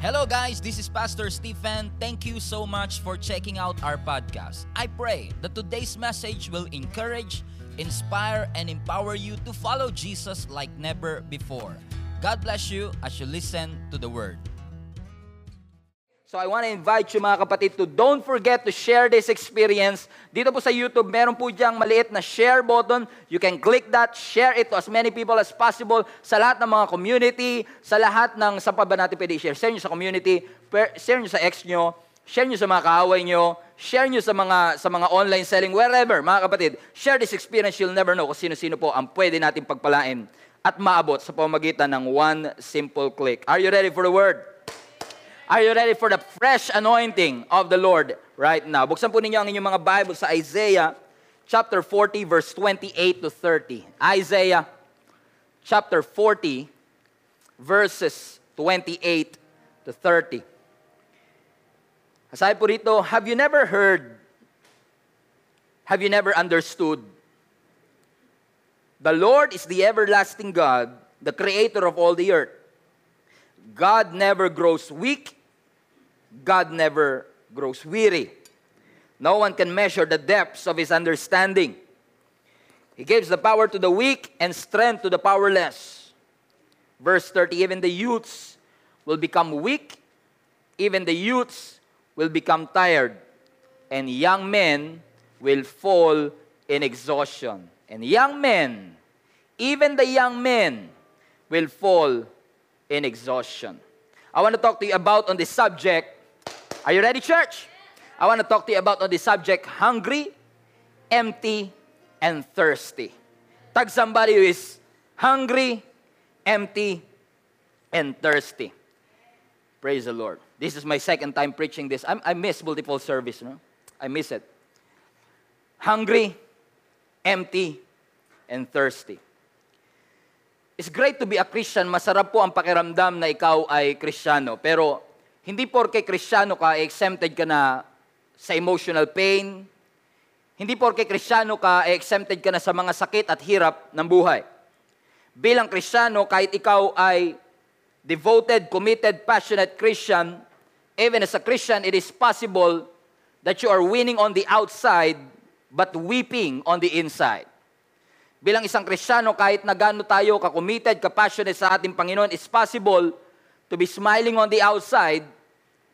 Hello, guys. This is Pastor Stephen. Thank you so much for checking out our podcast. I pray that today's message will encourage, inspire, and empower you to follow Jesus like never before. God bless you as you listen to the word. So I want to invite you mga kapatid to don't forget to share this experience. Dito po sa YouTube, meron po diyang maliit na share button. You can click that, share it to as many people as possible sa lahat ng mga community, sa lahat ng sa pa ba natin pwede share. Share nyo sa community, share nyo sa ex nyo, share nyo sa mga kaaway nyo, share nyo sa mga, sa mga online selling, wherever, mga kapatid. Share this experience, you'll never know kung sino-sino po ang pwede natin pagpalain at maabot sa pamagitan ng one simple click. Are you ready for the word? Are you ready for the fresh anointing of the Lord right now? Buksan po ninyo ang inyong mga Bible sa Isaiah chapter 40 verse 28 to 30. Isaiah chapter 40 verses 28 to 30. Sabi po rito, have you never heard, have you never understood? The Lord is the everlasting God, the creator of all the earth. God never grows weak, God never grows weary. No one can measure the depths of his understanding. He gives the power to the weak and strength to the powerless. Verse 30 Even the youths will become weak, even the youths will become tired, and young men will fall in exhaustion. And young men, even the young men, will fall in exhaustion. I want to talk to you about on this subject. Are you ready, church? I want to talk to you about on this subject hungry, empty, and thirsty. Tag somebody who is hungry, empty, and thirsty. Praise the Lord. This is my second time preaching this. I'm, I miss multiple service, no? I miss it. Hungry, empty, and thirsty. It's great to be a Christian. Masarap po ang pakiramdam na ikaw ay Kristiyano. Pero hindi porke Kristiyano ka, exempted ka na sa emotional pain. Hindi porke Kristiyano ka, exempted ka na sa mga sakit at hirap ng buhay. Bilang Kristiyano, kahit ikaw ay devoted, committed, passionate Christian, even as a Christian, it is possible that you are winning on the outside but weeping on the inside. Bilang isang Kristiyano, kahit na gano'n tayo ka-committed, ka-passionate sa ating Panginoon, it's possible to be smiling on the outside,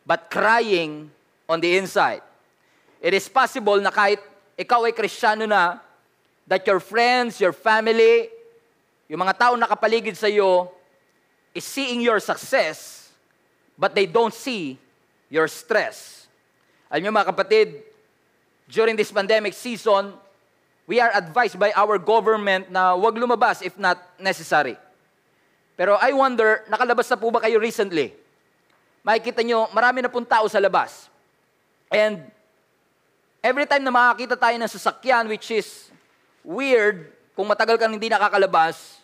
but crying on the inside. It is possible na kahit ikaw ay Kristiyano na, that your friends, your family, yung mga tao nakapaligid sa iyo, is seeing your success, but they don't see your stress. Alam niyo mga kapatid, during this pandemic season, we are advised by our government na wag lumabas if not necessary. Pero I wonder, nakalabas na po ba kayo recently? Makikita nyo, marami na pong tao sa labas. And every time na makakita tayo ng sasakyan, which is weird, kung matagal kang hindi nakakalabas,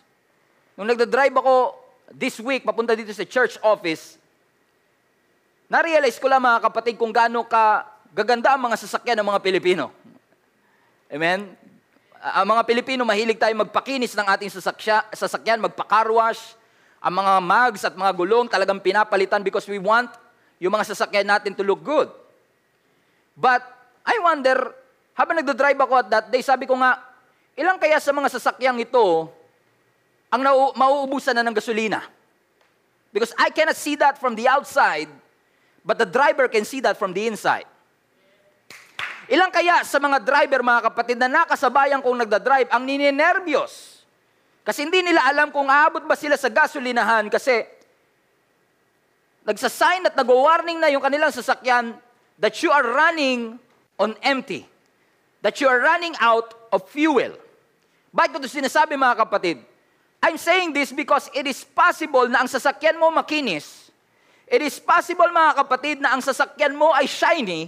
nung nagda-drive ako this week, papunta dito sa church office, na-realize ko lang mga kapatid kung gaano ka gaganda ang mga sasakyan ng mga Pilipino. Amen? ang mga Pilipino, mahilig tayo magpakinis ng ating sasakya, sasakyan, magpakarwash. Ang mga mags at mga gulong talagang pinapalitan because we want yung mga sasakyan natin to look good. But I wonder, habang nagdadrive ako at that day, sabi ko nga, ilang kaya sa mga sasakyang ito ang nau- mauubusan na ng gasolina? Because I cannot see that from the outside, but the driver can see that from the inside. Ilang kaya sa mga driver, mga kapatid, na nakasabayan kong nagda-drive, ang nininervyos. Kasi hindi nila alam kung aabot ba sila sa gasolinahan kasi nagsasign at nag-warning na yung kanilang sasakyan that you are running on empty. That you are running out of fuel. Bakit ito sinasabi mga kapatid? I'm saying this because it is possible na ang sasakyan mo makinis. It is possible mga kapatid na ang sasakyan mo ay shiny,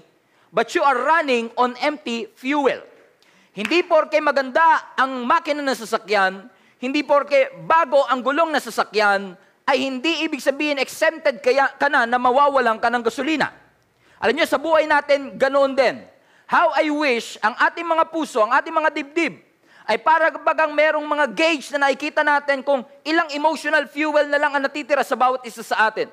but you are running on empty fuel. Hindi porke maganda ang makina ng sasakyan, hindi porke bago ang gulong na sasakyan, ay hindi ibig sabihin exempted kaya ka na na mawawalan ka ng gasolina. Alam niyo, sa buhay natin, ganoon din. How I wish ang ating mga puso, ang ating mga dibdib, ay para bagang merong mga gauge na nakikita natin kung ilang emotional fuel na lang ang natitira sa bawat isa sa atin.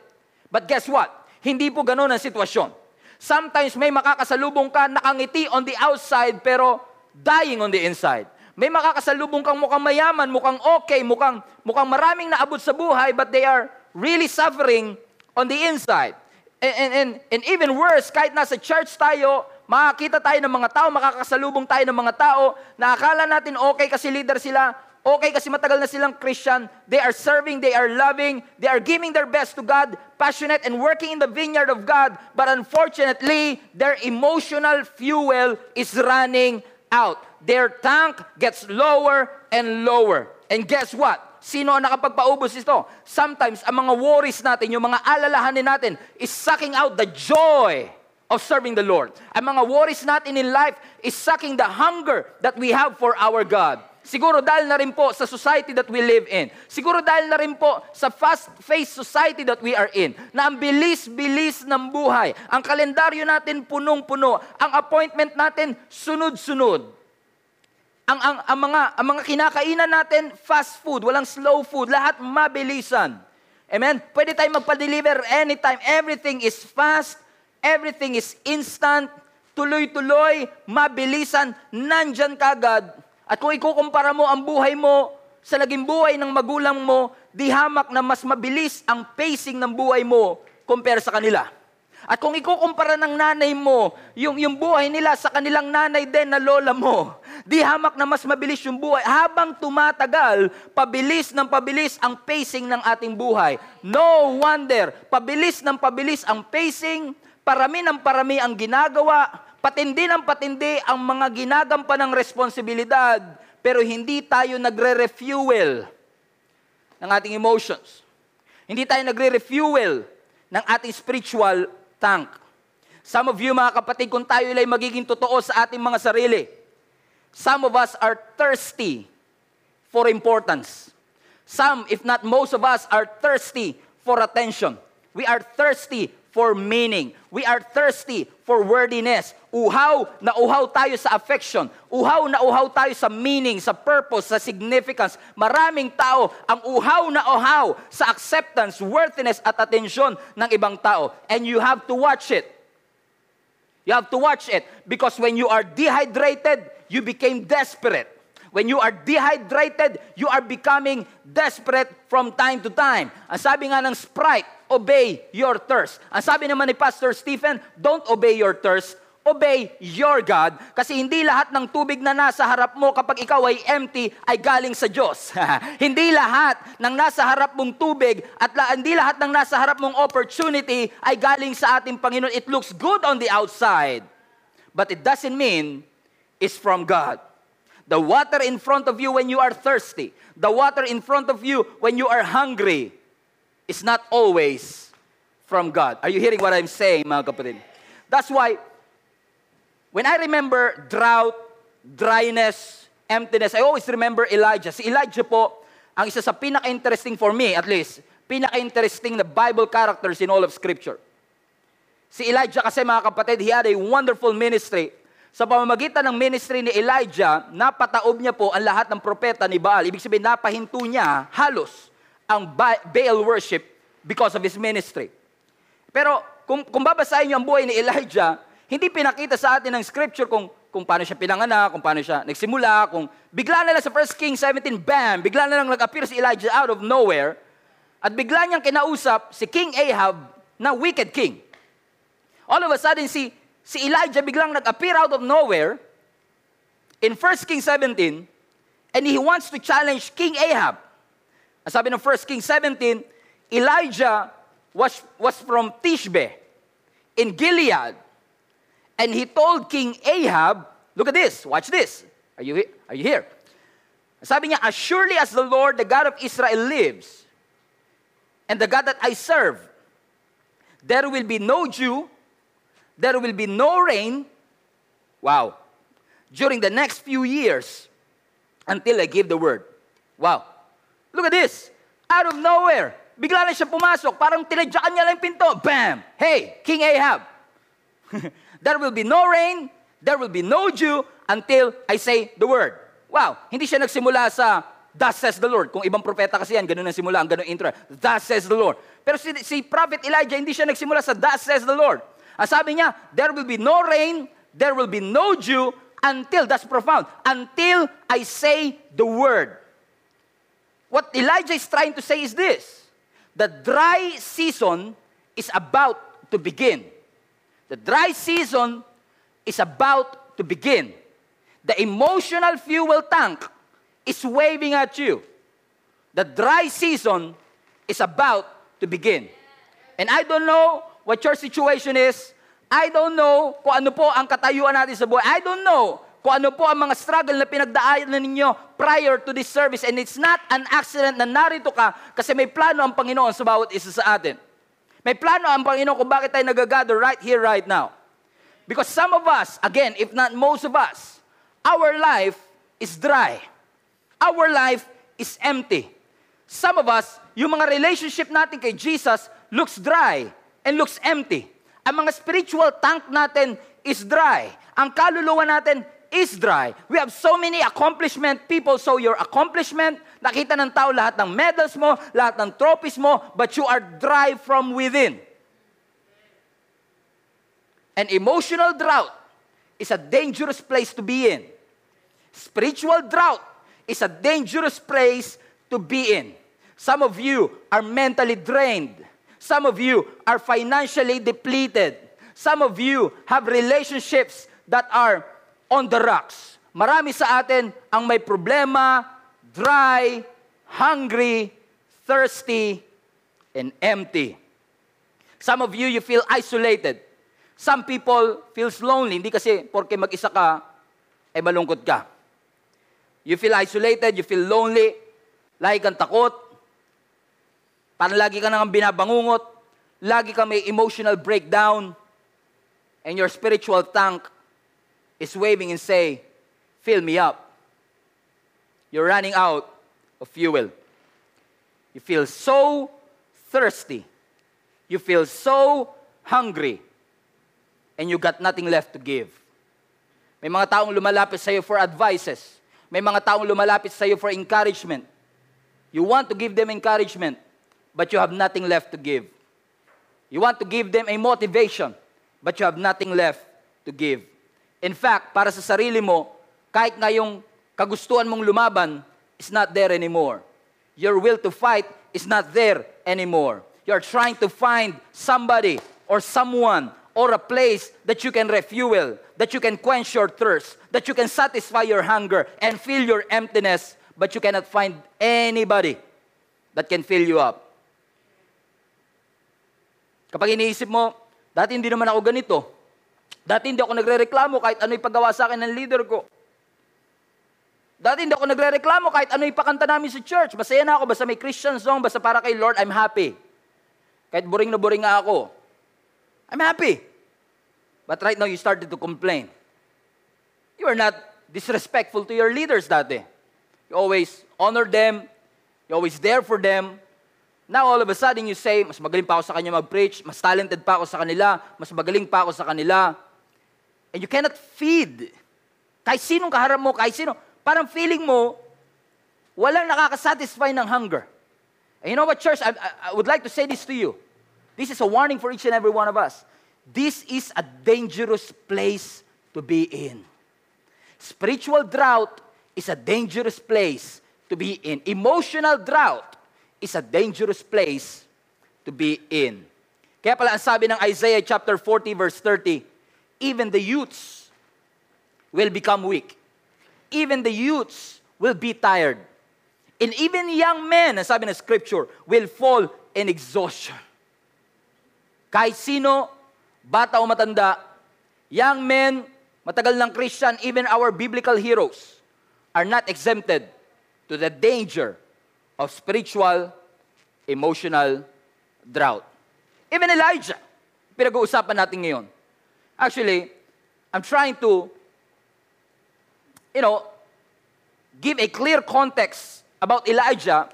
But guess what? Hindi po ganun ang sitwasyon. Sometimes may makakasalubong ka nakangiti on the outside pero dying on the inside. May makakasalubong kang mukhang mayaman, mukhang okay, mukhang, mukhang maraming naabot sa buhay, but they are really suffering on the inside. And, and, and, and even worse, kahit nasa church tayo, makakita tayo ng mga tao, makakasalubong tayo ng mga tao, na akala natin okay kasi leader sila, okay kasi matagal na silang Christian, they are serving, they are loving, they are giving their best to God, passionate and working in the vineyard of God, but unfortunately, their emotional fuel is running out. Their tank gets lower and lower. And guess what? Sino ang nakapagpaubos ito? Sometimes, ang mga worries natin, yung mga alalahanin natin, is sucking out the joy of serving the Lord. Ang mga worries natin in life is sucking the hunger that we have for our God. Siguro dahil na rin po sa society that we live in. Siguro dahil na rin po sa fast-paced society that we are in. Na ang bilis-bilis ng buhay. Ang kalendaryo natin punong-puno. Ang appointment natin sunod-sunod ang, ang, ang, mga, ang mga kinakainan natin, fast food, walang slow food, lahat mabilisan. Amen? Pwede tayo magpa-deliver anytime. Everything is fast, everything is instant, tuloy-tuloy, mabilisan, nandyan kagad. At kung ikukumpara mo ang buhay mo sa naging buhay ng magulang mo, di hamak na mas mabilis ang pacing ng buhay mo compare sa kanila. At kung ikukumpara ng nanay mo, yung, yung buhay nila sa kanilang nanay din na lola mo, di hamak na mas mabilis yung buhay. Habang tumatagal, pabilis ng pabilis ang pacing ng ating buhay. No wonder, pabilis ng pabilis ang pacing, parami ng parami ang ginagawa, patindi ng patindi ang mga ginagampan ng responsibilidad, pero hindi tayo nagre-refuel ng ating emotions. Hindi tayo nagre-refuel ng ating spiritual tank. Some of you mga kapatid, kung tayo ay magiging totoo sa ating mga sarili, some of us are thirsty for importance. Some, if not most of us, are thirsty for attention. We are thirsty for meaning. We are thirsty for worthiness. Uhaw na uhaw tayo sa affection. Uhaw na uhaw tayo sa meaning, sa purpose, sa significance. Maraming tao ang uhaw na uhaw sa acceptance, worthiness at attention ng ibang tao. And you have to watch it. You have to watch it because when you are dehydrated, you became desperate. When you are dehydrated, you are becoming desperate from time to time. Ang sabi nga ng Sprite, obey your thirst. Ang sabi naman ni Pastor Stephen, don't obey your thirst, obey your God. Kasi hindi lahat ng tubig na nasa harap mo kapag ikaw ay empty ay galing sa Diyos. hindi lahat ng nasa harap mong tubig at la, hindi lahat ng nasa harap mong opportunity ay galing sa ating Panginoon. It looks good on the outside, but it doesn't mean it's from God. The water in front of you when you are thirsty, the water in front of you when you are hungry, is not always from God. Are you hearing what I'm saying, mga kapatid? That's why, when I remember drought, dryness, emptiness, I always remember Elijah. Si Elijah po, ang isa sa pinaka-interesting for me, at least, pinaka-interesting na Bible characters in all of Scripture. Si Elijah kasi mga kapatid, he had a wonderful ministry sa pamamagitan ng ministry ni Elijah, napataob niya po ang lahat ng propeta ni Baal. Ibig sabihin, napahinto niya halos ang Baal worship because of his ministry. Pero kung, kung babasahin niyo ang buhay ni Elijah, hindi pinakita sa atin ng scripture kung, kung paano siya pinanganak, kung paano siya nagsimula, kung bigla na lang sa 1 King 17, bam, bigla na lang nag-appear si Elijah out of nowhere, at bigla niyang kinausap si King Ahab na wicked king. All of a sudden, si si Elijah biglang nag-appear out of nowhere in 1 King 17 and he wants to challenge King Ahab. Ang sabi ng 1 King 17, Elijah was, was from Tishbe in Gilead and he told King Ahab, look at this, watch this. Are you, are you here? Sabi niya, as surely as the Lord, the God of Israel lives, and the God that I serve, there will be no Jew there will be no rain, wow, during the next few years until I give the word. Wow. Look at this. Out of nowhere, bigla na siya pumasok, parang tinadyakan niya lang pinto. Bam! Hey, King Ahab. there will be no rain, there will be no dew until I say the word. Wow, hindi siya nagsimula sa thus says the Lord. Kung ibang propeta kasi yan, ganun ang simula, ang ganun intro. Thus says the Lord. Pero si, si Prophet Elijah, hindi siya nagsimula sa thus says the Lord. Ang sabi niya, there will be no rain, there will be no dew, until, that's profound, until I say the word. What Elijah is trying to say is this the dry season is about to begin. The dry season is about to begin. The emotional fuel tank is waving at you. The dry season is about to begin. And I don't know what your situation is. I don't know kung ano po ang katayuan natin sa buhay. I don't know kung ano po ang mga struggle na pinagdaanan ninyo prior to this service. And it's not an accident na narito ka kasi may plano ang Panginoon sa bawat isa sa atin. May plano ang Panginoon kung bakit tayo nagagather right here, right now. Because some of us, again, if not most of us, our life is dry. Our life is empty. Some of us, yung mga relationship natin kay Jesus looks dry and looks empty. Ang mga spiritual tank natin is dry. Ang kaluluwa natin is dry. We have so many accomplishment. People saw your accomplishment. Nakita ng tao lahat ng medals mo, lahat ng trophies mo, but you are dry from within. An emotional drought is a dangerous place to be in. Spiritual drought is a dangerous place to be in. Some of you are mentally drained. Some of you are financially depleted. Some of you have relationships that are on the rocks. Marami sa atin ang may problema, dry, hungry, thirsty, and empty. Some of you, you feel isolated. Some people feels lonely. Hindi kasi porke mag-isa ka, ay malungkot ka. You feel isolated, you feel lonely, lagi kang takot, parang lagi ka nang binabangungot, lagi kang may emotional breakdown, and your spiritual tank is waving and say, fill me up. You're running out of fuel. You feel so thirsty. You feel so hungry. And you got nothing left to give. May mga taong lumalapit sa iyo for advices. May mga taong lumalapit sa iyo for encouragement. You want to give them encouragement, but you have nothing left to give. You want to give them a motivation, but you have nothing left to give. In fact, para sa sarili mo, kahit nga yung kagustuhan mong lumaban is not there anymore. Your will to fight is not there anymore. You're trying to find somebody or someone or a place that you can refuel, that you can quench your thirst, that you can satisfy your hunger and fill your emptiness, but you cannot find anybody that can fill you up. Kapag iniisip mo, dati hindi naman ako ganito. Dati hindi ako nagre-reklamo kahit ano ipagawa sa akin ng leader ko. Dati hindi ako nagre-reklamo kahit ano ipakanta namin sa church. Masaya na ako, basta may Christian song, basta para kay Lord, I'm happy. Kahit boring na boring nga ako. I'm happy. But right now, you started to complain. You are not disrespectful to your leaders dati. You always honor them. You're always there for them. Now, all of a sudden, you say, mas magaling pa ako sa kanya mag-preach, mas talented pa ako sa kanila, mas magaling pa ako sa kanila. And you cannot feed. Kahit sinong kaharap mo, kahit sino, parang feeling mo, walang nakakasatisfy ng hunger. And you know what, church, I, I would like to say this to you. This is a warning for each and every one of us. This is a dangerous place to be in. Spiritual drought is a dangerous place to be in. Emotional drought is a dangerous place to be in. Kaya pala ang sabi ng Isaiah chapter 40 verse 30, even the youths will become weak. Even the youths will be tired. And even young men, ang sabi ng scripture, will fall in exhaustion. Kahit sino, bata o matanda, young men, matagal ng Christian, even our biblical heroes, are not exempted to the danger of spiritual, emotional drought. Even Elijah, pinag-uusapan natin ngayon. Actually, I'm trying to, you know, give a clear context about Elijah,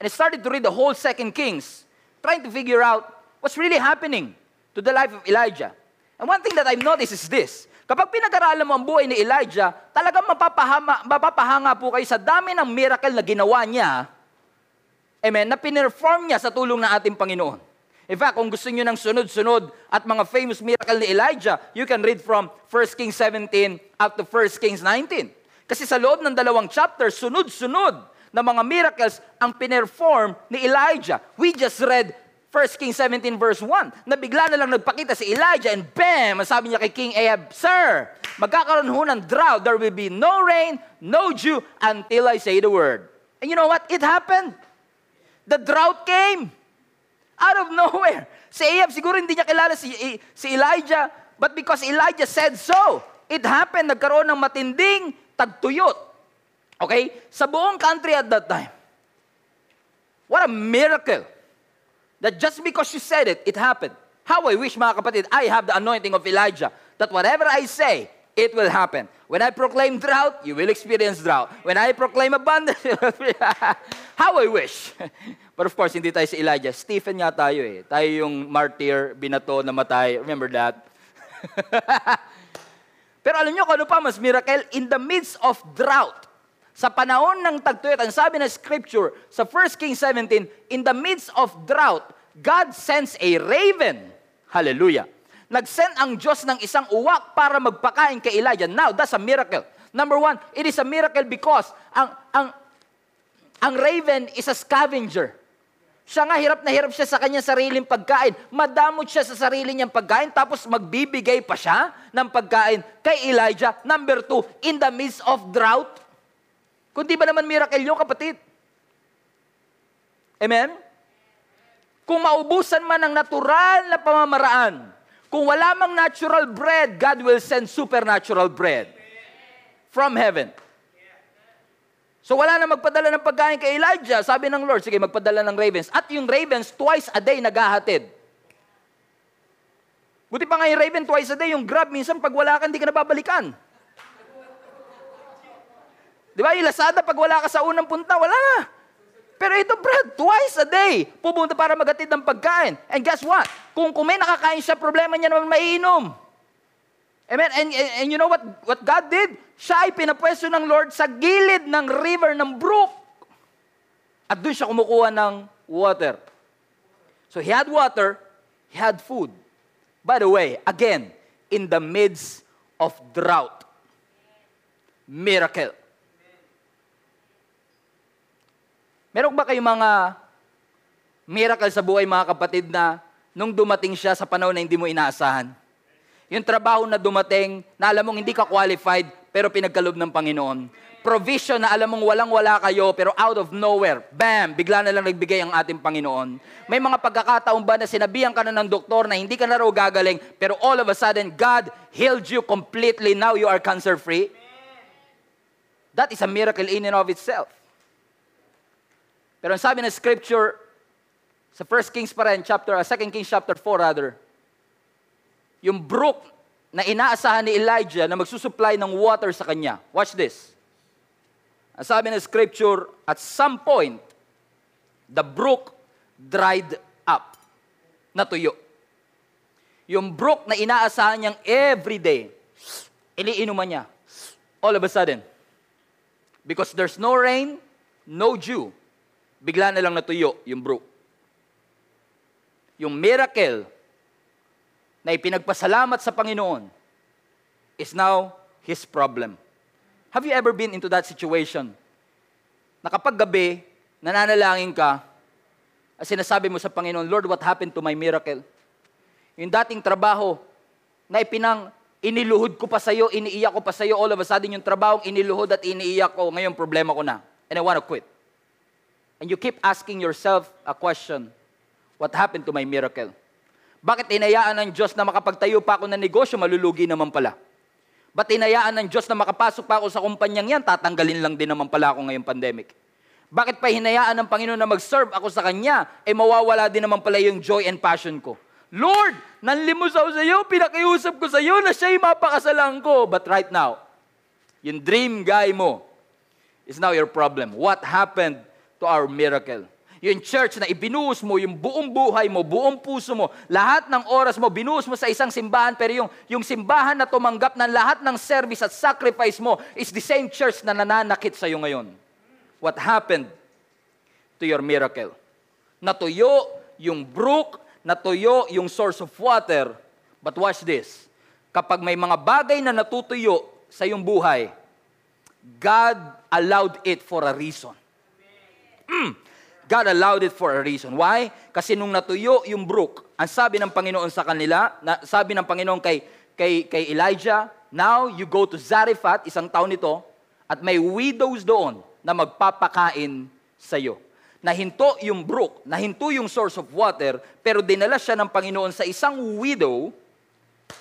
and I started to read the whole Second Kings, trying to figure out what's really happening to the life of Elijah. And one thing that I've noticed is this. Kapag pinag-aralan mo ang buhay ni Elijah, talagang mapapahama, mapapahanga po kayo sa dami ng miracle na ginawa niya, amen, na pinerform niya sa tulong ng ating Panginoon. In fact, kung gusto niyo ng sunod-sunod at mga famous miracle ni Elijah, you can read from 1 Kings 17 up to 1 Kings 19. Kasi sa loob ng dalawang chapter, sunod-sunod na mga miracles ang pinerform ni Elijah. We just read 1 Kings 17 verse 1, na bigla na lang nagpakita si Elijah and bam, sabi niya kay King Ahab, Sir, magkakaroon ho ng drought. There will be no rain, no dew until I say the word. And you know what? It happened. The drought came out of nowhere. Si Ahab siguro hindi niya kilala si, si Elijah, but because Elijah said so, it happened. Nagkaroon ng matinding tagtuyot. Okay? Sa buong country at that time. What a miracle. That just because you said it, it happened. How I wish, mga kapatid, I have the anointing of Elijah. That whatever I say, it will happen. When I proclaim drought, you will experience drought. When I proclaim abundance, how I wish. But of course, hindi tayo si Elijah. Stephen nga tayo eh. Tayo yung martyr, binato, namatay. Remember that? Pero alam nyo kung ano pa mas miracle? In the midst of drought, sa panahon ng tagtuyot, ang sabi ng scripture sa 1 Kings 17, in the midst of drought, God sends a raven. Hallelujah. Nag-send ang Diyos ng isang uwak para magpakain kay Elijah. Now, that's a miracle. Number one, it is a miracle because ang, ang, ang raven is a scavenger. Siya nga, hirap na hirap siya sa kanyang sariling pagkain. Madamot siya sa sarili niyang pagkain, tapos magbibigay pa siya ng pagkain kay Elijah. Number two, in the midst of drought, kundi ba naman miracle yun, kapatid? Amen? Kung maubusan man ng natural na pamamaraan, kung wala mang natural bread, God will send supernatural bread from heaven. So wala na magpadala ng pagkain kay Elijah. Sabi ng Lord, sige, magpadala ng ravens. At yung ravens, twice a day naghahatid. Buti pa nga yung raven, twice a day. Yung grab, minsan pag wala ka, hindi ka nababalikan. Di ba? Yung Lazada, pag wala ka sa unang punta, wala na. Pero ito, Brad, twice a day, pupunta para magatid ng pagkain. And guess what? Kung, may nakakain siya, problema niya naman maiinom. Amen? And, and, and you know what, what God did? Siya ay pinapwesto ng Lord sa gilid ng river ng brook. At doon siya kumukuha ng water. So he had water, he had food. By the way, again, in the midst of drought. Miracle. Meron ba kayong mga miracle sa buhay mga kapatid na nung dumating siya sa panahon na hindi mo inaasahan? Yung trabaho na dumating, na alam mong hindi ka qualified, pero pinagkalob ng Panginoon. Provision na alam mong walang-wala kayo, pero out of nowhere, bam, bigla na lang nagbigay ang ating Panginoon. May mga pagkakataon ba na sinabihan ka na ng doktor na hindi ka na raw gagaling, pero all of a sudden, God healed you completely, now you are cancer-free? That is a miracle in and of itself. Pero ang sabi ng scripture, sa 1 Kings pa rin, chapter, uh, 2 Kings chapter 4 rather, yung brook na inaasahan ni Elijah na magsusupply ng water sa kanya. Watch this. Ang sabi ng scripture, at some point, the brook dried up. Natuyo. Yung brook na inaasahan niyang everyday, iniinuman niya. All of a sudden. Because there's no rain, no dew, bigla na lang natuyo yung brook. Yung miracle na ipinagpasalamat sa Panginoon is now his problem. Have you ever been into that situation? Na kapag gabi, nananalangin ka, at sinasabi mo sa Panginoon, Lord, what happened to my miracle? Yung dating trabaho na ipinang iniluhod ko pa sa'yo, iniiyak ko pa sa'yo, all of a sudden yung trabaho iniluhod at iniiyak ko, ngayon problema ko na. And I want to quit and you keep asking yourself a question, what happened to my miracle? Bakit inayaan ng Diyos na makapagtayo pa ako ng negosyo, malulugi naman pala? Ba't inayaan ng Diyos na makapasok pa ako sa kumpanyang yan, tatanggalin lang din naman pala ako ngayong pandemic? Bakit pa hinayaan ng Panginoon na mag-serve ako sa Kanya, eh mawawala din naman pala yung joy and passion ko? Lord, nanlimos ako sa iyo, pinakiusap ko sa iyo na siya'y mapakasalan ko. But right now, yung dream guy mo is now your problem. What happened to our miracle. Yung church na ibinuhos mo, yung buong buhay mo, buong puso mo, lahat ng oras mo, binuhos mo sa isang simbahan, pero yung, yung simbahan na tumanggap ng lahat ng service at sacrifice mo is the same church na nananakit sa iyo ngayon. What happened to your miracle? Natuyo yung brook, natuyo yung source of water. But watch this. Kapag may mga bagay na natutuyo sa iyong buhay, God allowed it for a reason. Mm. God allowed it for a reason. Why? Kasi nung natuyo yung brook, ang sabi ng Panginoon sa kanila, na, sabi ng Panginoon kay, kay, kay Elijah, now you go to Zarephath, isang taon nito, at may widows doon na magpapakain sa iyo. Nahinto yung brook, nahinto yung source of water, pero dinala siya ng Panginoon sa isang widow,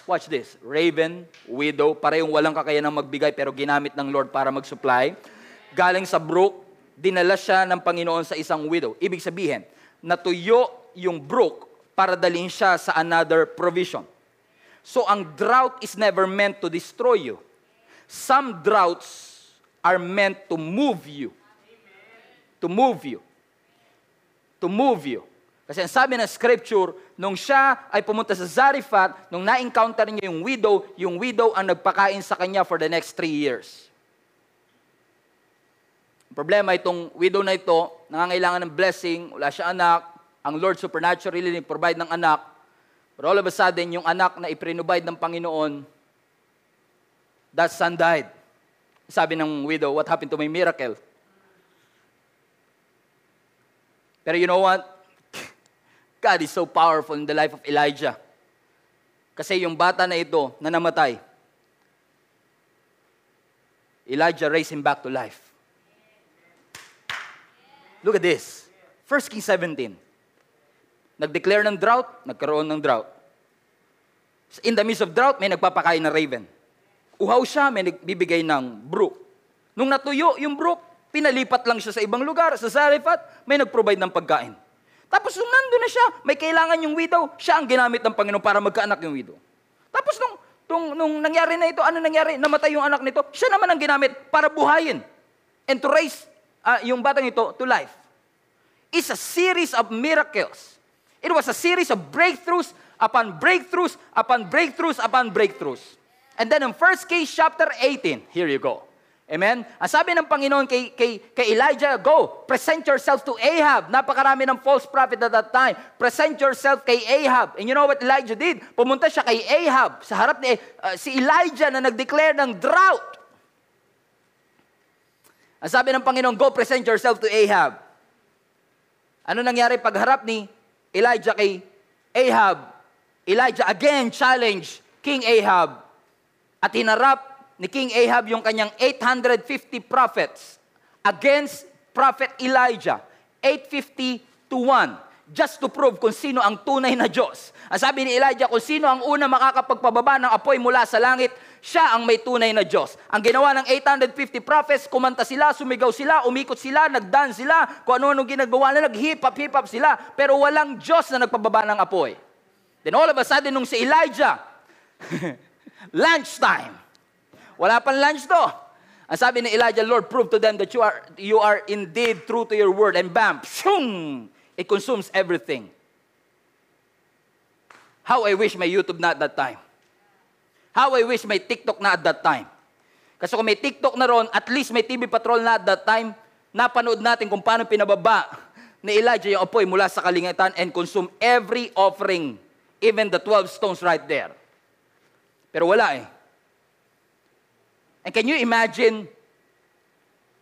watch this, raven, widow, parehong walang kakayanang magbigay pero ginamit ng Lord para mag-supply. Galing sa brook, dinala siya ng Panginoon sa isang widow. Ibig sabihin, natuyo yung brook para dalhin siya sa another provision. So ang drought is never meant to destroy you. Some droughts are meant to move you. To move you. To move you. Kasi ang sabi ng scripture, nung siya ay pumunta sa Zarephath, nung na-encounter niya yung widow, yung widow ang nagpakain sa kanya for the next three years. Problema itong widow na ito, nangangailangan ng blessing, wala siya anak, ang Lord supernaturally provide ng anak. But all of a sudden, yung anak na iprinubide ng Panginoon, that son died. Sabi ng widow, what happened to my miracle? Pero you know what? God is so powerful in the life of Elijah. Kasi yung bata na ito na namatay, Elijah raised him back to life. Look at this. 1 Kings 17. Nag-declare ng drought, nagkaroon ng drought. In the midst of drought, may nagpapakain na raven. Uhaw siya, may nagbibigay ng brook. Nung natuyo yung brook, pinalipat lang siya sa ibang lugar. Sa Zarephath, may nag-provide ng pagkain. Tapos nung nandun na siya, may kailangan yung widow, siya ang ginamit ng Panginoon para magkaanak yung widow. Tapos nung, nung, nung nangyari na ito, ano nangyari? Namatay yung anak nito, siya naman ang ginamit para buhayin and to raise uh, yung batang ito to life. It's a series of miracles. It was a series of breakthroughs upon breakthroughs upon breakthroughs upon breakthroughs. And then in 1 Kings chapter 18, here you go. Amen? Ang sabi ng Panginoon kay, kay, kay Elijah, go, present yourself to Ahab. Napakarami ng false prophet at that time. Present yourself kay Ahab. And you know what Elijah did? Pumunta siya kay Ahab sa harap ni uh, si Elijah na nag-declare ng drought. Ang sabi ng Panginoon, go present yourself to Ahab. Ano nangyari pagharap ni Elijah kay Ahab? Elijah again challenged King Ahab at hinarap ni King Ahab yung kanyang 850 prophets against Prophet Elijah. 850 to 1 just to prove kung sino ang tunay na Diyos. Ang sabi ni Elijah, kung sino ang una makakapagpababa ng apoy mula sa langit, siya ang may tunay na Diyos. Ang ginawa ng 850 prophets, kumanta sila, sumigaw sila, umikot sila, nagdan sila, kung ano-ano ginagawa nila, nag-hip-hop, hip-hop sila, pero walang Diyos na nagpababa ng apoy. Then all of a sudden, nung si Elijah, lunchtime, wala pang lunch to. Ang sabi ni Elijah, Lord, prove to them that you are, you are indeed true to your word. And bam, shung, it consumes everything. How I wish my YouTube na at that time. How I wish may TikTok na at that time. Kasi kung may TikTok na ron, at least may TV Patrol na at that time, napanood natin kung paano pinababa ni Elijah yung apoy mula sa kalingitan and consume every offering, even the 12 stones right there. Pero wala eh. And can you imagine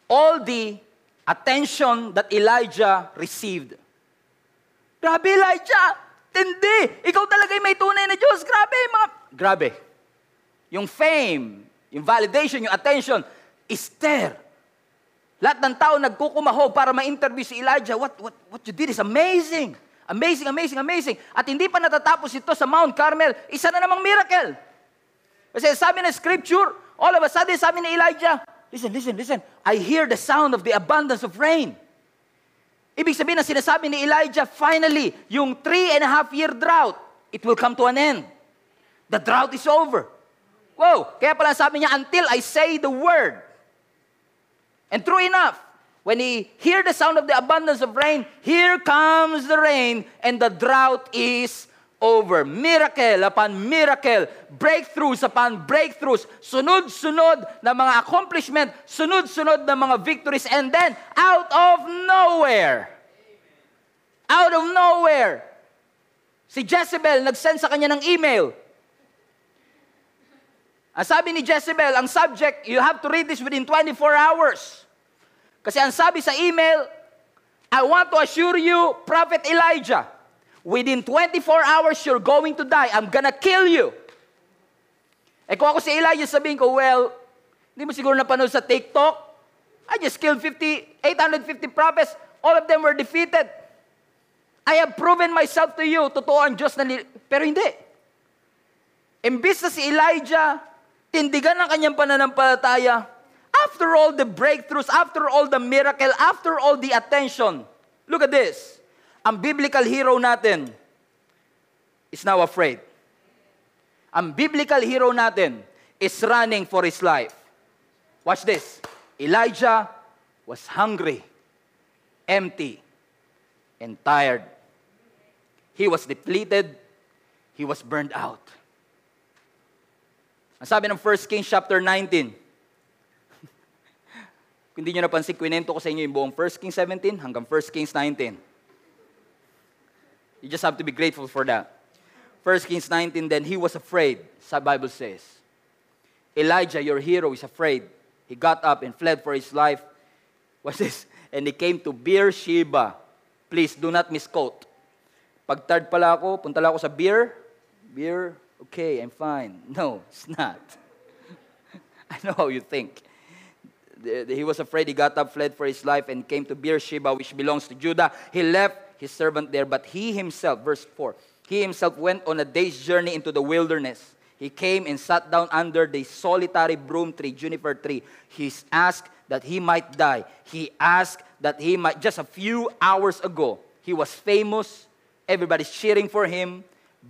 all the attention that Elijah received? Grabe, Elijah! Tindi! Ikaw talaga may tunay na Diyos. Grabe, mga... Grabe. Yung fame, yung validation, yung attention is there. Lahat ng tao nagkukumahog para ma-interview si Elijah. What, what, what you did is amazing. Amazing, amazing, amazing. At hindi pa natatapos ito sa Mount Carmel, isa na namang miracle. Kasi sabi ng scripture, all of a sudden sabi ni Elijah, listen, listen, listen, I hear the sound of the abundance of rain. Ibig sabihin na sinasabi ni Elijah, finally, yung three and a half year drought, it will come to an end. The drought is over. Wow! Kaya pala sabi niya, until I say the word. And true enough, When he hear the sound of the abundance of rain, here comes the rain and the drought is over. Miracle upon miracle, breakthroughs upon breakthroughs, sunod-sunod na mga accomplishment, sunod-sunod na mga victories, and then out of nowhere, out of nowhere, si Jezebel nag-send sa kanya ng email. Ang sabi ni Jezebel, ang subject, you have to read this within 24 hours. Kasi ang sabi sa email, I want to assure you, Prophet Elijah, within 24 hours you're going to die. I'm gonna kill you. Eh kung ako si Elijah, sabihin ko, well, hindi mo siguro napanood sa TikTok? I just killed 50, 850 prophets. All of them were defeated. I have proven myself to you. Totoo ang Diyos na... Li- Pero hindi. Imbis na si Elijah, tindigan ang kanyang pananampalataya, after all the breakthroughs, after all the miracle, after all the attention, look at this. Ang biblical hero natin is now afraid. Ang biblical hero natin is running for his life. Watch this. Elijah was hungry, empty, and tired. He was depleted. He was burned out. Ang sabi ng 1 Kings chapter 19, kung hindi nyo napansin, kwento ko sa inyo yung buong 1 Kings 17 hanggang 1 Kings 19. You just have to be grateful for that. 1 Kings 19, then he was afraid, sa Bible says. Elijah, your hero, is afraid. He got up and fled for his life. What's this? And he came to Beersheba. Please, do not misquote. Pag third pala ako, punta ako sa beer. Beer, okay, I'm fine. No, it's not. I know how you think. He was afraid. He got up, fled for his life, and came to Beersheba, which belongs to Judah. He left his servant there, but he himself, verse 4, he himself went on a day's journey into the wilderness. He came and sat down under the solitary broom tree, juniper tree. He asked that he might die. He asked that he might, just a few hours ago, he was famous. Everybody's cheering for him.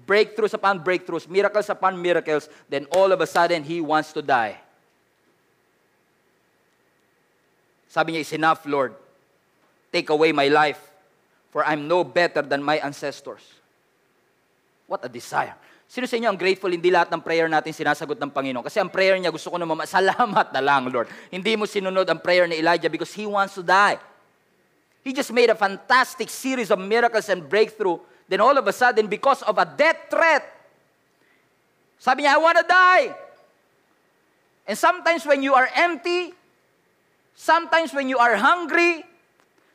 Breakthroughs upon breakthroughs, miracles upon miracles. Then all of a sudden, he wants to die. Sabi niya, it's enough, Lord. Take away my life, for I'm no better than my ancestors. What a desire. Sino sa inyo ang grateful, hindi lahat ng prayer natin sinasagot ng Panginoon? Kasi ang prayer niya, gusto ko naman, salamat na lang, Lord. Hindi mo sinunod ang prayer ni Elijah because he wants to die. He just made a fantastic series of miracles and breakthrough. Then all of a sudden, because of a death threat, sabi niya, I want to die. And sometimes when you are empty, sometimes when you are hungry,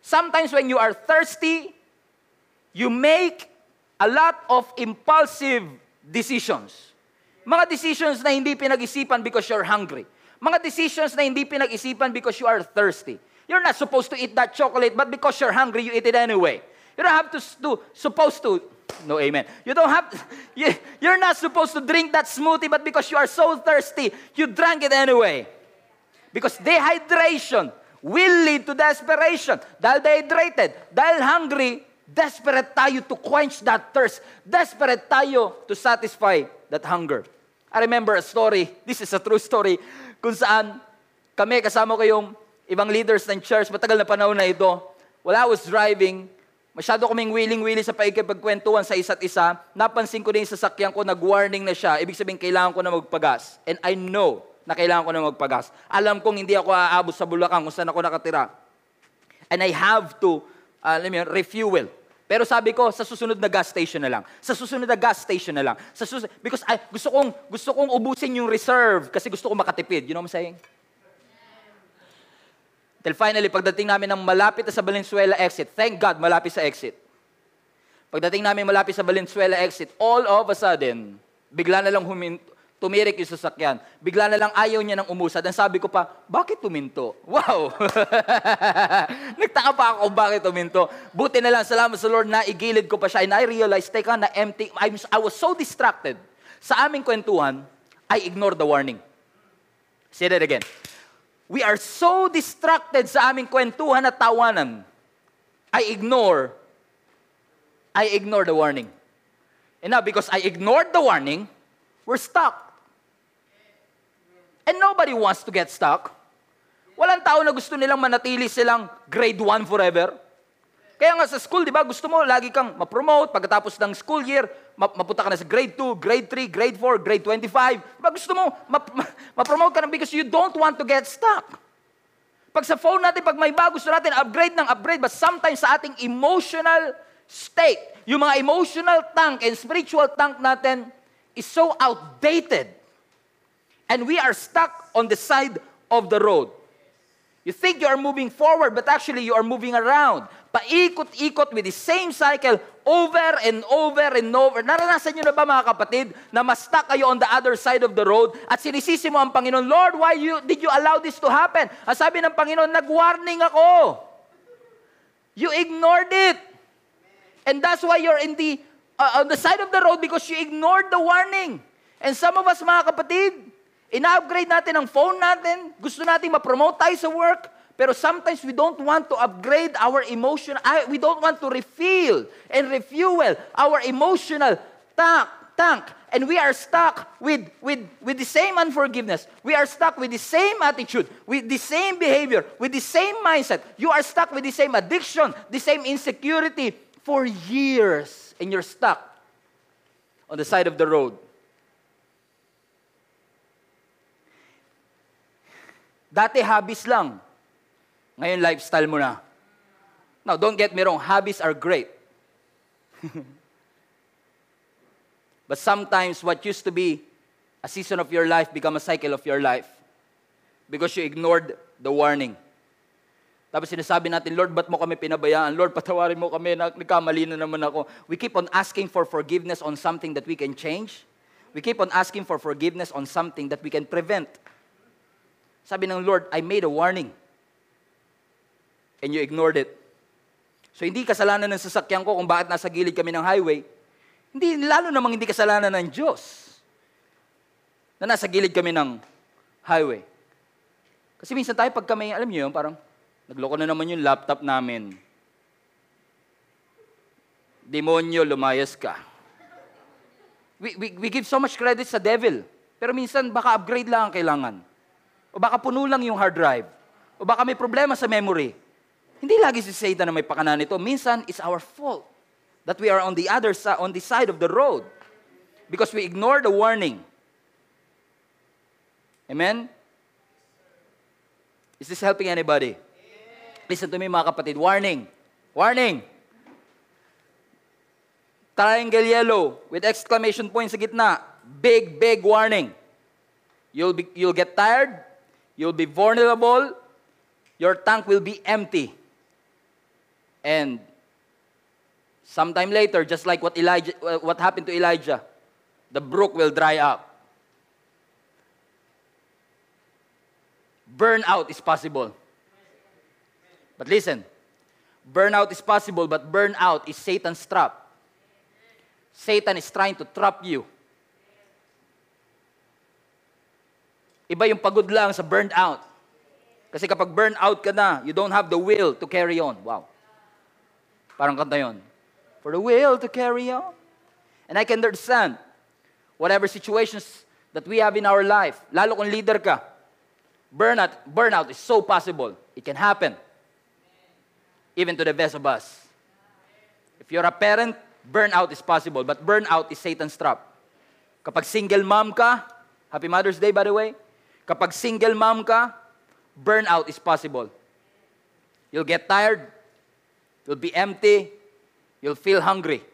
sometimes when you are thirsty, you make a lot of impulsive decisions. Mga decisions na hindi pinag-isipan because you're hungry. Mga decisions na hindi pinag-isipan because you are thirsty. You're not supposed to eat that chocolate, but because you're hungry, you eat it anyway. You don't have to, do, supposed to, no amen. You don't have, you, you're not supposed to drink that smoothie, but because you are so thirsty, you drank it anyway. Because dehydration will lead to desperation. Dahil dehydrated, dahil hungry, Desperate tayo to quench that thirst. Desperate tayo to satisfy that hunger. I remember a story, this is a true story, kung saan kami kasama ko yung ibang leaders ng church, matagal na panahon na ito. While I was driving, masyado kaming willing-willing sa paikipagkwentuhan sa isa't isa. Napansin ko din sa sasakyan ko, nag-warning na siya. Ibig sabihin, kailangan ko na magpagas. And I know na kailangan ko na magpagas. Alam kong hindi ako aabot sa Bulacan kung saan ako nakatira. And I have to uh, alam mo refuel. Pero sabi ko, sa susunod na gas station na lang. Sa susunod na gas station na lang. Sa susunod, because I, gusto kong, gusto kong ubusin yung reserve kasi gusto kong makatipid. You know what I'm saying? Till finally, pagdating namin ng malapit na sa Valenzuela exit, thank God, malapit sa exit. Pagdating namin malapit sa Valenzuela exit, all of a sudden, bigla na lang huminto, tumirik yung sasakyan. Bigla na lang ayaw niya ng umusad. Ang sabi ko pa, bakit tuminto? Wow! Nagtaka pa ako bakit tuminto. Buti na lang, salamat sa Lord, na igilid ko pa siya. And I realized, teka, na empty. I was so distracted. Sa aming kwentuhan, I ignored the warning. Say that again. We are so distracted sa aming kwentuhan at tawanan. I ignore, I ignore the warning. And now, because I ignored the warning, we're stuck. And nobody wants to get stuck. Walang tao na gusto nilang manatili silang grade 1 forever. Kaya nga sa school, di ba, gusto mo lagi kang ma-promote pagkatapos ng school year, ma- mapunta ka na sa grade 2, grade 3, grade 4, grade 25. Di ba gusto mo ma- ma- ma-promote ka na because you don't want to get stuck. Pag sa phone natin, pag may bago, gusto natin upgrade ng upgrade, but sometimes sa ating emotional state, yung mga emotional tank and spiritual tank natin is so outdated. And we are stuck on the side of the road. You think you are moving forward, but actually you are moving around. Paikot-ikot with the same cycle over and over and over. Naranasan nyo na ba mga kapatid na mas stuck kayo on the other side of the road at sinisisi mo ang Panginoon, Lord, why you, did you allow this to happen? Ang sabi ng Panginoon, nag-warning ako. You ignored it. And that's why you're in the, uh, on the side of the road because you ignored the warning. And some of us mga kapatid, Ina-upgrade natin ang phone natin. Gusto natin ma-promote tayo sa work. Pero sometimes we don't want to upgrade our emotion. We don't want to refill and refuel our emotional tank. tank. And we are stuck with, with, with the same unforgiveness. We are stuck with the same attitude, with the same behavior, with the same mindset. You are stuck with the same addiction, the same insecurity for years. And you're stuck on the side of the road. Dati hobbies lang. Ngayon lifestyle mo na. Now, don't get me wrong, hobbies are great. but sometimes what used to be a season of your life become a cycle of your life because you ignored the warning. Tapos sinasabi natin, Lord, ba't mo kami pinabayaan? Lord, patawarin mo kami, nagkamali na naman ako. We keep on asking for forgiveness on something that we can change. We keep on asking for forgiveness on something that we can prevent. Sabi ng Lord, I made a warning. And you ignored it. So hindi kasalanan ng sasakyan ko kung bakit nasa gilid kami ng highway. Hindi, lalo namang hindi kasalanan ng Diyos na nasa gilid kami ng highway. Kasi minsan tayo pag kami, alam niyo yun, parang nagloko na naman yung laptop namin. Demonyo, lumayas ka. We, we, we give so much credit sa devil. Pero minsan, baka upgrade lang ang kailangan. O baka puno lang yung hard drive. O baka may problema sa memory. Hindi lagi si Satan na may pakanan nito. Minsan, it's our fault that we are on the other side, on the side of the road. Because we ignore the warning. Amen? Is this helping anybody? Listen to me mga kapatid. Warning. Warning. Triangle yellow with exclamation point sa gitna. Big, big warning. You'll, be, you'll get tired. You'll be vulnerable. Your tank will be empty. And sometime later, just like what, Elijah, uh, what happened to Elijah, the brook will dry up. Burnout is possible. But listen, burnout is possible, but burnout is Satan's trap. Satan is trying to trap you Iba yung pagod lang sa burned out. Kasi kapag burned out ka na, you don't have the will to carry on. Wow. Parang kanta yun. For the will to carry on. And I can understand whatever situations that we have in our life, lalo kung leader ka, burnout, burnout is so possible. It can happen. Even to the best of us. If you're a parent, burnout is possible, but burnout is Satan's trap. Kapag single mom ka, happy Mother's Day by the way, Kapag single mom ka, burnout is possible. You'll get tired, you'll be empty, you'll feel hungry.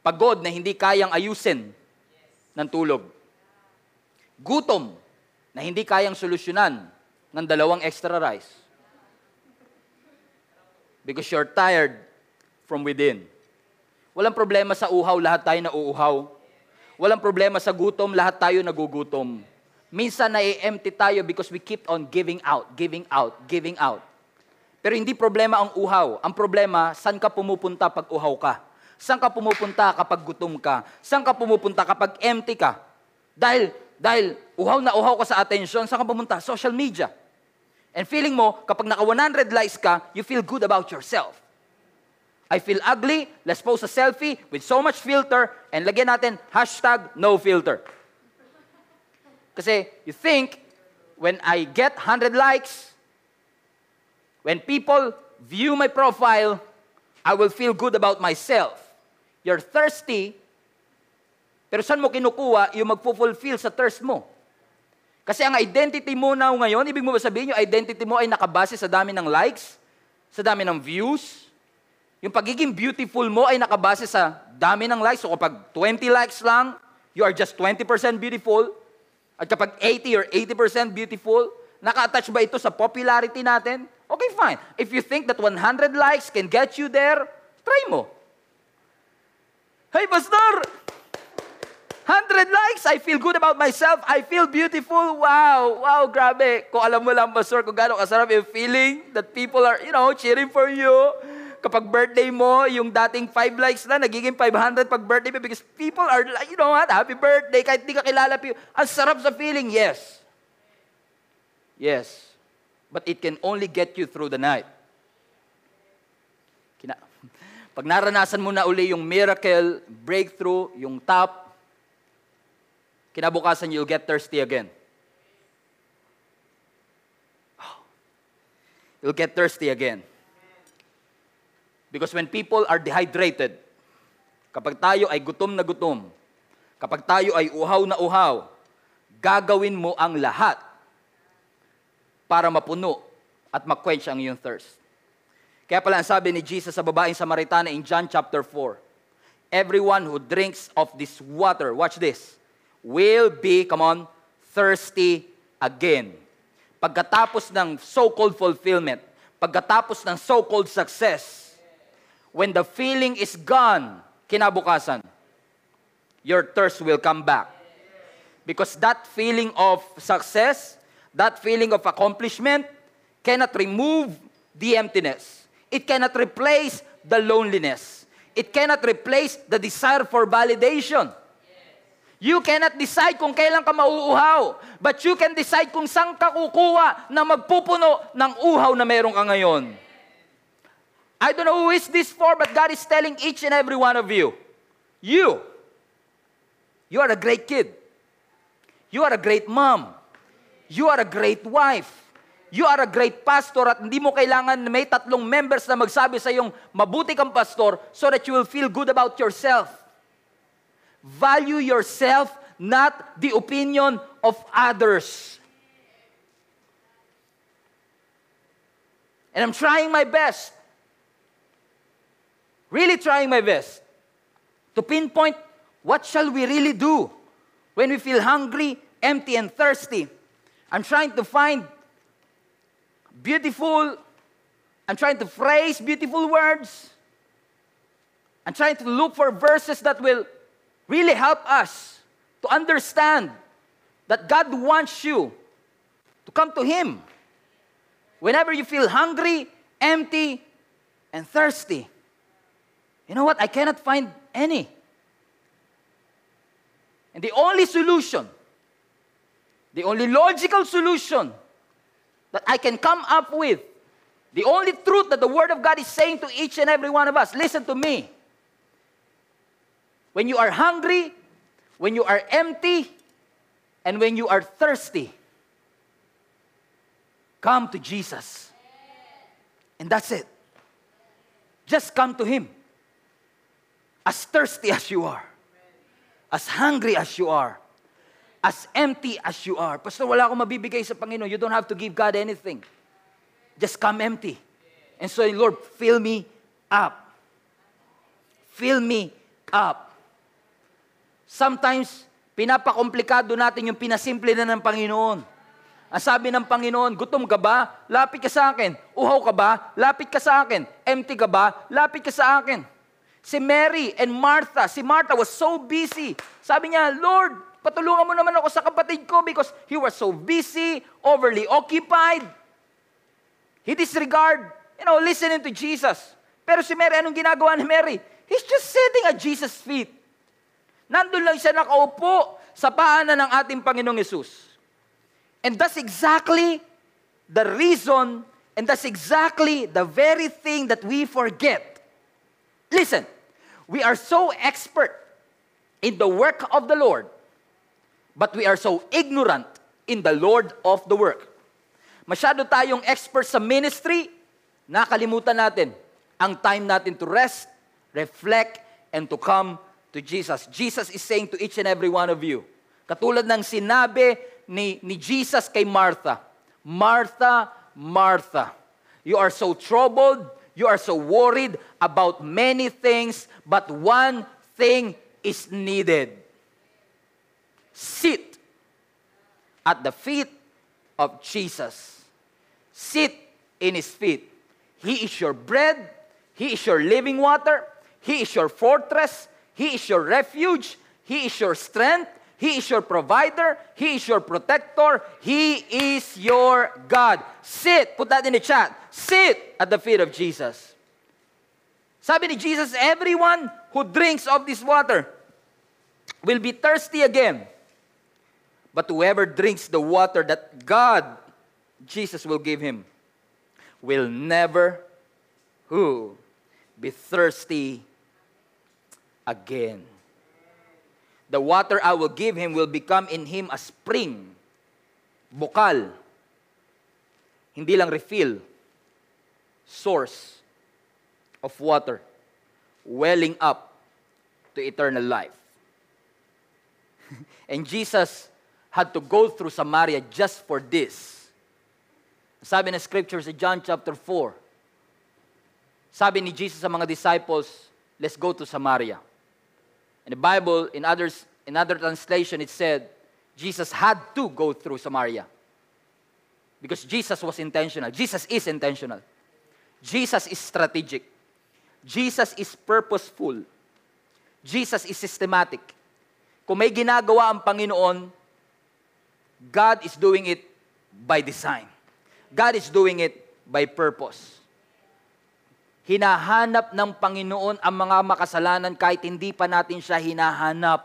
Pagod na hindi kayang ayusin ng tulog. Gutom na hindi kayang solusyonan ng dalawang extra rice. Because you're tired from within. Walang problema sa uhaw, lahat tayo na uuhaw. Walang problema sa gutom, lahat tayo nagugutom. Minsan na-empty tayo because we keep on giving out, giving out, giving out. Pero hindi problema ang uhaw. Ang problema, saan ka pumupunta pag uhaw ka? Saan ka pumupunta kapag gutom ka? Saan ka pumupunta kapag empty ka? Dahil, dahil uhaw na uhaw ka sa attention, saan ka pumunta? Social media. And feeling mo, kapag naka 100 likes ka, you feel good about yourself. I feel ugly, let's post a selfie with so much filter, and lagyan natin hashtag no filter. Kasi you think when I get 100 likes, when people view my profile, I will feel good about myself. You're thirsty, pero saan mo kinukuha yung magpo-fulfill sa thirst mo? Kasi ang identity mo now ngayon, ibig mo ba sabihin yung identity mo ay nakabase sa dami ng likes, sa dami ng views, yung pagiging beautiful mo ay nakabase sa dami ng likes. So kapag 20 likes lang, you are just 20% beautiful. At kapag 80 or 80% beautiful, naka-attach ba ito sa popularity natin? Okay, fine. If you think that 100 likes can get you there, try mo. Hey, Pastor! 100 likes, I feel good about myself, I feel beautiful, wow, wow, grabe. Kung alam mo lang, Pastor, kung gano'ng kasarap yung feeling that people are, you know, cheering for you. Kapag birthday mo, yung dating 5 likes na, nagiging 500 pag birthday mo because people are, like, you know what, happy birthday, kahit di ka kilala. Ang sarap sa feeling, yes. Yes. But it can only get you through the night. Kina pag naranasan mo na uli yung miracle, breakthrough, yung top, kinabukasan you'll get thirsty again. You'll get thirsty again. Because when people are dehydrated, kapag tayo ay gutom na gutom, kapag tayo ay uhaw na uhaw, gagawin mo ang lahat para mapuno at maquench ang iyong thirst. Kaya pala ang sabi ni Jesus sa babaeng Samaritana in John chapter 4, Everyone who drinks of this water, watch this, will be, come on, thirsty again. Pagkatapos ng so-called fulfillment, pagkatapos ng so-called success, when the feeling is gone, kinabukasan, your thirst will come back. Because that feeling of success, that feeling of accomplishment, cannot remove the emptiness. It cannot replace the loneliness. It cannot replace the desire for validation. You cannot decide kung kailan ka mauuhaw, but you can decide kung saan ka kukuha na magpupuno ng uhaw na meron ka ngayon. I don't know who is this for, but God is telling each and every one of you, you, you are a great kid. You are a great mom. You are a great wife. You are a great pastor at hindi mo kailangan may tatlong members na magsabi sa iyong mabuti kang pastor so that you will feel good about yourself. Value yourself, not the opinion of others. And I'm trying my best, really trying my best, to pinpoint what shall we really do when we feel hungry, empty, and thirsty. I'm trying to find beautiful, I'm trying to phrase beautiful words. I'm trying to look for verses that will really help us to understand that God wants you to come to Him whenever you feel hungry, empty, and thirsty. You know what? I cannot find any. And the only solution, the only logical solution that I can come up with, the only truth that the Word of God is saying to each and every one of us, listen to me. When you are hungry, when you are empty, and when you are thirsty, come to Jesus. And that's it. Just come to Him. As thirsty as you are, as hungry as you are, as empty as you are. Pastor, wala akong mabibigay sa Panginoon. You don't have to give God anything. Just come empty. And so, Lord, fill me up. Fill me up. Sometimes, pinapakomplikado natin yung pinasimple na ng Panginoon. Ang sabi ng Panginoon, gutom ka ba? Lapit ka sa akin. Uhaw ka ba? Lapit ka sa akin. Empty ka ba? Lapit ka sa akin. Si Mary and Martha, si Martha was so busy. Sabi niya, Lord, patulungan mo naman ako sa kapatid ko because he was so busy, overly occupied. He disregard, you know, listening to Jesus. Pero si Mary, anong ginagawa ni Mary? He's just sitting at Jesus' feet. Nandun lang siya nakaupo sa paanan ng ating Panginoong Yesus. And that's exactly the reason and that's exactly the very thing that we forget. Listen, we are so expert in the work of the Lord, but we are so ignorant in the Lord of the work. Masyado tayong expert sa ministry, nakalimutan natin ang time natin to rest, reflect, and to come to Jesus. Jesus is saying to each and every one of you, katulad ng sinabi ni, ni Jesus kay Martha, Martha, Martha, you are so troubled, you are so worried about many things, but one thing is needed. Sit at the feet of Jesus. Sit in His feet. He is your bread, He is your living water, He is your fortress, He is your refuge, He is your strength, He is your provider, He is your protector, He is your God. Sit, put that in the chat. Sit at the feet of Jesus. Sabi ni Jesus, everyone who drinks of this water will be thirsty again. But whoever drinks the water that God, Jesus, will give him, will never who be thirsty again. The water I will give him will become in him a spring, bukal, hindi lang refill, source of water, welling up to eternal life. and Jesus had to go through Samaria just for this. Sabi ng scripture sa John chapter 4, sabi ni Jesus sa mga disciples, let's go to Samaria. In the Bible, in others, in other translation, it said, Jesus had to go through Samaria. Because Jesus was intentional. Jesus is intentional. Jesus is strategic. Jesus is purposeful. Jesus is systematic. Kung may ginagawa ang Panginoon, God is doing it by design. God is doing it by purpose. Hinahanap ng Panginoon ang mga makasalanan kahit hindi pa natin siya hinahanap.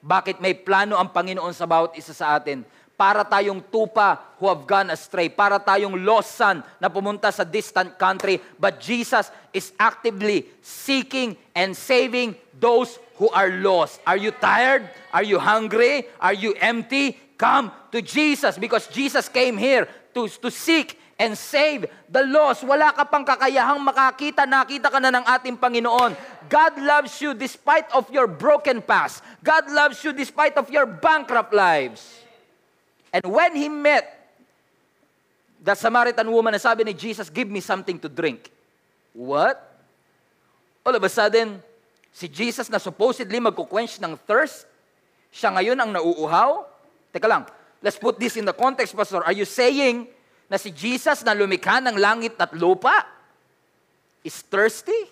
Bakit may plano ang Panginoon sa bawat isa sa atin? Para tayong tupa who have gone astray. Para tayong lost son na pumunta sa distant country. But Jesus is actively seeking and saving those who are lost. Are you tired? Are you hungry? Are you empty? Come to Jesus because Jesus came here to, to seek and save the lost. Wala ka pang kakayahang makakita, nakita ka na ng ating Panginoon. God loves you despite of your broken past. God loves you despite of your bankrupt lives. And when He met the Samaritan woman, sabi ni Jesus, give me something to drink. What? All of a sudden, si Jesus na supposedly magkuquench ng thirst, siya ngayon ang nauuhaw, Teka lang, let's put this in the context, Pastor. Are you saying na si Jesus na lumikha ng langit at lupa is thirsty?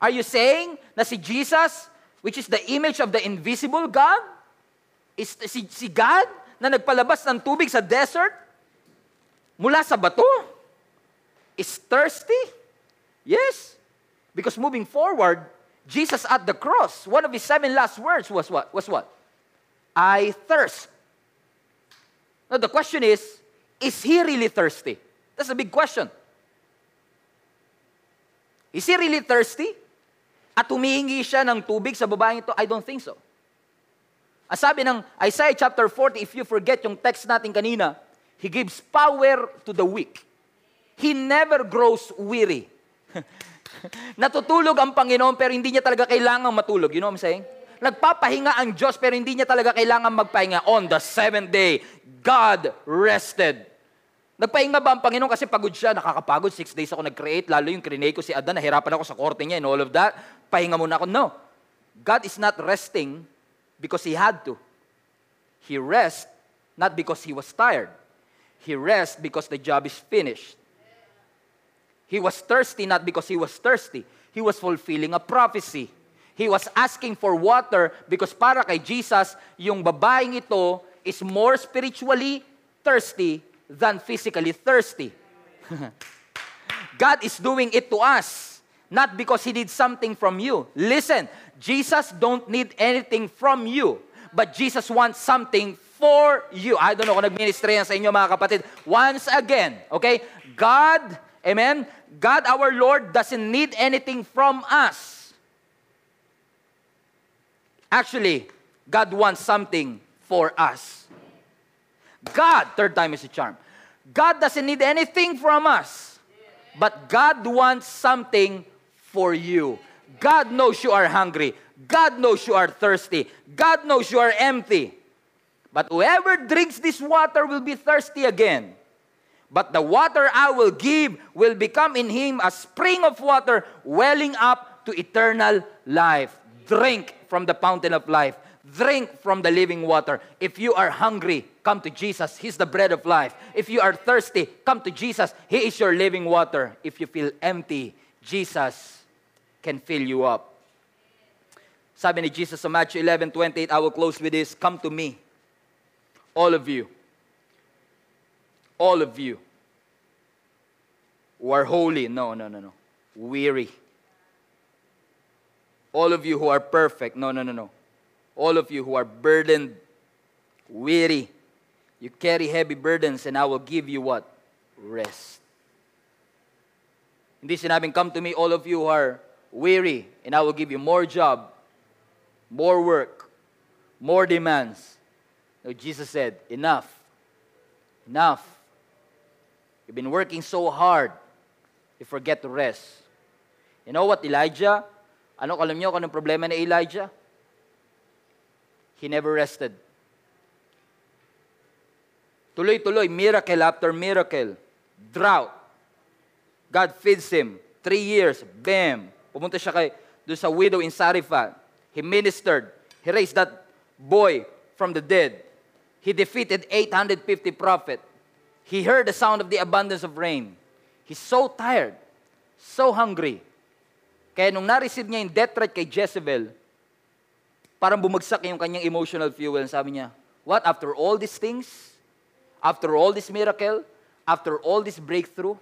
Are you saying na si Jesus, which is the image of the invisible God, is si, si God na nagpalabas ng tubig sa desert mula sa bato, is thirsty? Yes. Because moving forward, Jesus at the cross, one of his seven last words was what? Was what? I thirst. Now, the question is, is he really thirsty? That's a big question. Is he really thirsty? At humihingi siya ng tubig sa babaeng ito? I don't think so. Ang sabi ng Isaiah chapter 40, if you forget yung text natin kanina, He gives power to the weak. He never grows weary. Natutulog ang Panginoon pero hindi niya talaga kailangan matulog. You know what I'm saying? Nagpapahinga ang Diyos pero hindi niya talaga kailangan magpahinga. On the seventh day, God rested. Nagpahinga ba ang Panginoon kasi pagod siya, nakakapagod, six days ako nag-create, lalo yung krinay ko si Adan, nahirapan ako sa korte niya and all of that. Pahinga muna ako. No. God is not resting because He had to. He rest not because He was tired. He rest because the job is finished. He was thirsty not because He was thirsty. He was fulfilling a prophecy. He was asking for water because para kay Jesus, yung babaeng ito is more spiritually thirsty than physically thirsty. God is doing it to us, not because He did something from you. Listen, Jesus don't need anything from you, but Jesus wants something for you. I don't know kung nag-ministry yan sa inyo mga kapatid. Once again, okay? God, amen? God our Lord doesn't need anything from us. Actually, God wants something for us. God, third time is a charm. God doesn't need anything from us, but God wants something for you. God knows you are hungry. God knows you are thirsty. God knows you are empty. But whoever drinks this water will be thirsty again. But the water I will give will become in him a spring of water welling up to eternal life. Drink from the fountain of life. Drink from the living water. If you are hungry, come to Jesus. He's the bread of life. If you are thirsty, come to Jesus. He is your living water. If you feel empty, Jesus can fill you up. Sabi ni Jesus sa Matthew 11:28, I will close with this, come to me. All of you. All of you who are holy. No, no, no, no. Weary. All of you who are perfect. No, no, no, no. All of you who are burdened, weary. You carry heavy burdens and I will give you what? Rest. Hindi sinabing, come to me, all of you who are weary, and I will give you more job, more work, more demands. No, Jesus said, enough. Enough. You've been working so hard, you forget to rest. You know what, Elijah? Ano alam niyo kung problema ni Elijah? He never rested. Tuloy-tuloy, miracle after miracle. Drought. God feeds him. Three years, bam. Pumunta siya kay, doon sa widow in Sarifat. He ministered. He raised that boy from the dead. He defeated 850 prophet. He heard the sound of the abundance of rain. He's so tired, so hungry. Kaya nung na-receive niya yung death threat kay Jezebel, parang bumagsak yung kanyang emotional fuel. Sabi niya, what, after all these things, after all this miracle, after all this breakthrough,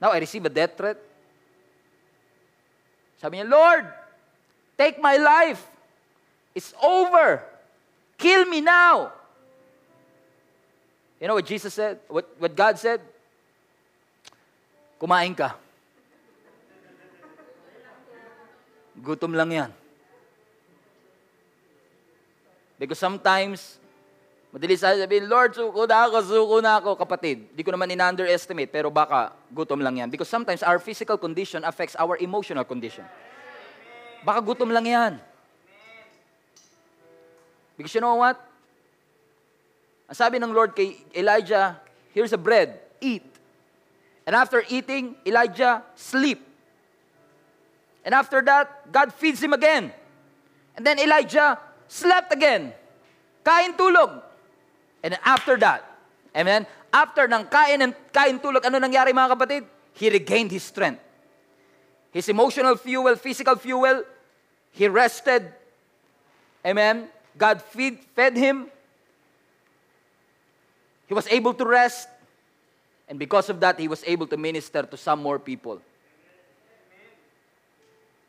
now I receive a death threat? Sabi niya, Lord, take my life. It's over. Kill me now. You know what Jesus said? What, what God said? Kumain ka. Gutom lang yan. Because sometimes, madali sa sabihin, Lord, suko na ako, suko na ako. Kapatid, di ko naman in-underestimate, pero baka gutom lang yan. Because sometimes our physical condition affects our emotional condition. Baka gutom lang yan. Because you know what? Ang sabi ng Lord kay Elijah, here's a bread, eat. And after eating, Elijah sleep. And after that, God feeds him again. And then Elijah slept again. Kain tulog. And after that, amen, after ng kain and kain tulog, ano nangyari mga kapatid? He regained his strength. His emotional fuel, physical fuel, he rested. Amen. God feed, fed him. He was able to rest. And because of that, he was able to minister to some more people.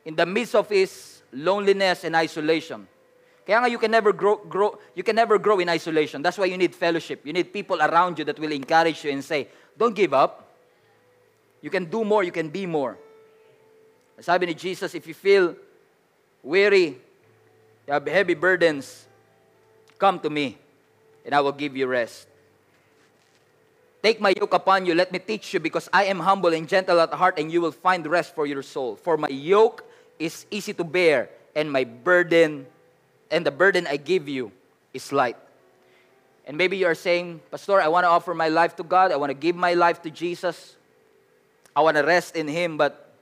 In the midst of his loneliness and isolation. Kaya nga you can never grow, grow you can never grow in isolation. That's why you need fellowship. You need people around you that will encourage you and say, "Don't give up. You can do more, you can be more." Sabi ni Jesus, if you feel weary, you have heavy burdens, come to me, and I will give you rest. Take my yoke upon you, let me teach you, because I am humble and gentle at heart, and you will find rest for your soul. For my yoke is easy to bear, and my burden, and the burden I give you is light. And maybe you are saying, Pastor, I want to offer my life to God, I want to give my life to Jesus, I want to rest in Him, but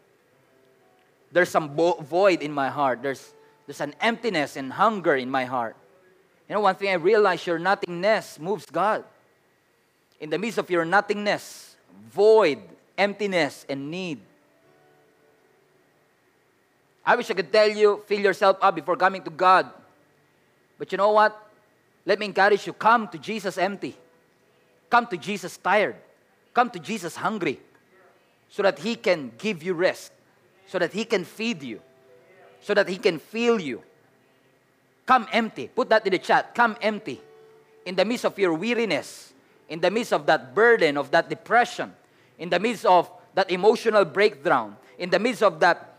there's some bo- void in my heart. There's there's an emptiness and hunger in my heart. You know, one thing I realized your nothingness moves God. In the midst of your nothingness, void, emptiness, and need. I wish I could tell you, fill yourself up before coming to God. But you know what? Let me encourage you come to Jesus empty. Come to Jesus tired. Come to Jesus hungry. So that He can give you rest. So that He can feed you so that He can fill you. Come empty. Put that in the chat. Come empty. In the midst of your weariness, in the midst of that burden, of that depression, in the midst of that emotional breakdown, in the midst of that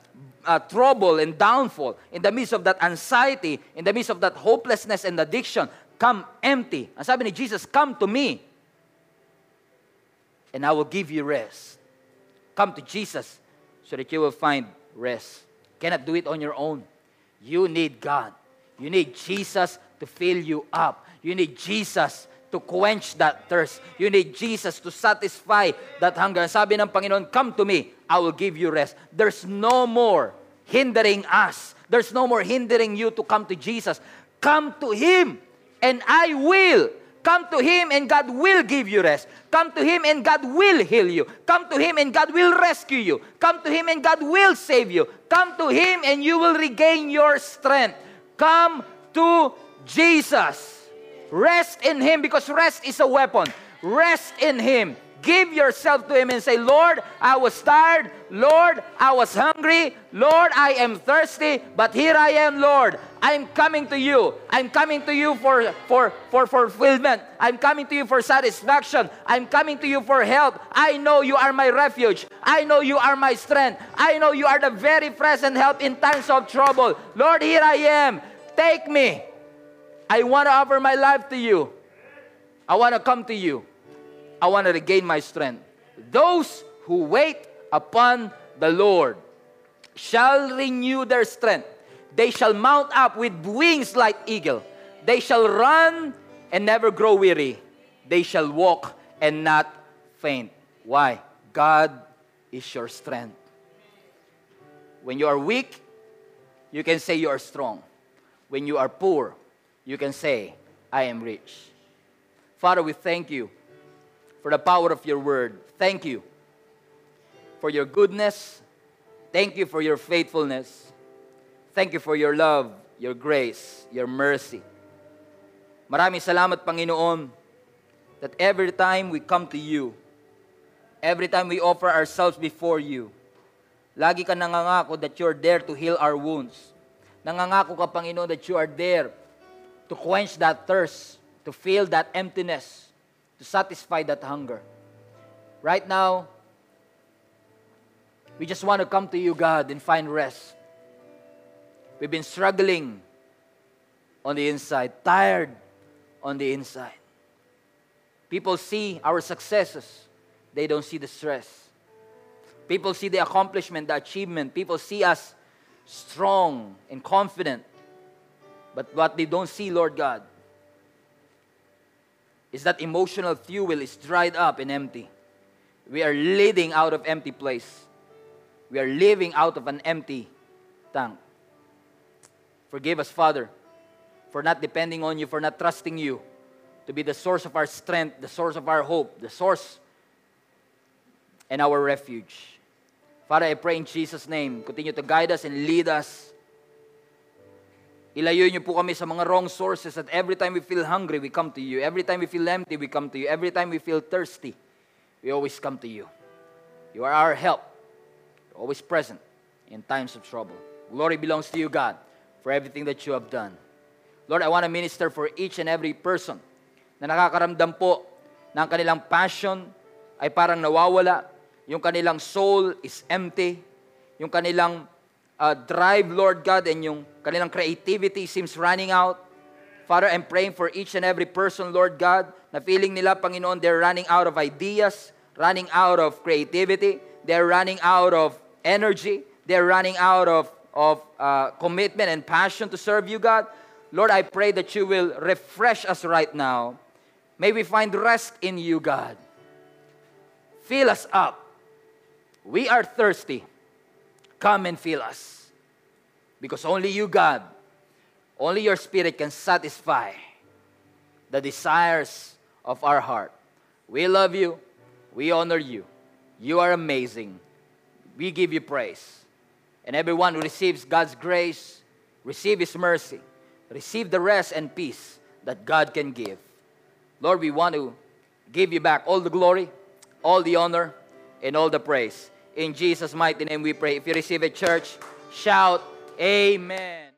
uh, trouble and downfall, in the midst of that anxiety, in the midst of that hopelessness and addiction, come empty. Ang sabi ni Jesus, come to me and I will give you rest. Come to Jesus so that you will find rest. Cannot do it on your own. You need God. You need Jesus to fill you up. You need Jesus to quench that thirst. You need Jesus to satisfy that hunger. Sabi ng Panginoon, come to me, I will give you rest. There's no more hindering us. There's no more hindering you to come to Jesus. Come to Him, and I will Come to Him and God will give you rest. Come to Him and God will heal you. Come to Him and God will rescue you. Come to Him and God will save you. Come to Him and you will regain your strength. Come to Jesus. Rest in Him because rest is a weapon. Rest in Him. Give yourself to Him and say, Lord, I was tired. Lord, I was hungry. Lord, I am thirsty. But here I am, Lord. I'm coming to you. I'm coming to you for, for, for fulfillment. I'm coming to you for satisfaction. I'm coming to you for help. I know you are my refuge. I know you are my strength. I know you are the very present help in times of trouble. Lord, here I am. Take me. I want to offer my life to you. I want to come to you. I want to regain my strength. Those who wait upon the Lord shall renew their strength. They shall mount up with wings like eagle. They shall run and never grow weary. They shall walk and not faint. Why? God is your strength. When you are weak, you can say you are strong. When you are poor, you can say, I am rich. Father, we thank you for the power of your word. Thank you for your goodness. Thank you for your faithfulness. Thank you for your love, your grace, your mercy. Maraming salamat, Panginoon, that every time we come to you, every time we offer ourselves before you, lagi ka nangangako that you're there to heal our wounds. Nangangako ka, Panginoon, that you are there to quench that thirst, to fill that emptiness, to satisfy that hunger. Right now, we just want to come to you, God, and find rest. We've been struggling on the inside, tired on the inside. People see our successes, they don't see the stress. People see the accomplishment, the achievement. People see us strong and confident. But what they don't see, Lord God, is that emotional fuel is dried up and empty. We are leading out of empty place. We are living out of an empty tank. Forgive us, Father, for not depending on you, for not trusting you to be the source of our strength, the source of our hope, the source and our refuge. Father, I pray in Jesus' name, continue to guide us and lead us. Ilayo niyo po kami sa mga wrong sources that every time we feel hungry, we come to you. Every time we feel empty, we come to you. Every time we feel thirsty, we always come to you. You are our help. You're always present in times of trouble. Glory belongs to you, God for everything that you have done. Lord, I want to minister for each and every person na nakakaramdam po ng kanilang passion ay parang nawawala, yung kanilang soul is empty, yung kanilang uh, drive, Lord God, and yung kanilang creativity seems running out. Father, I'm praying for each and every person, Lord God, na feeling nila, Panginoon, they're running out of ideas, running out of creativity, they're running out of energy, they're running out of of uh, commitment and passion to serve you, God. Lord, I pray that you will refresh us right now. May we find rest in you, God. Fill us up. We are thirsty. Come and fill us. Because only you, God, only your Spirit can satisfy the desires of our heart. We love you. We honor you. You are amazing. We give you praise. And everyone who receives God's grace, receive His mercy, receive the rest and peace that God can give. Lord, we want to give you back all the glory, all the honor, and all the praise. In Jesus' mighty name we pray. If you receive it, church, shout, Amen.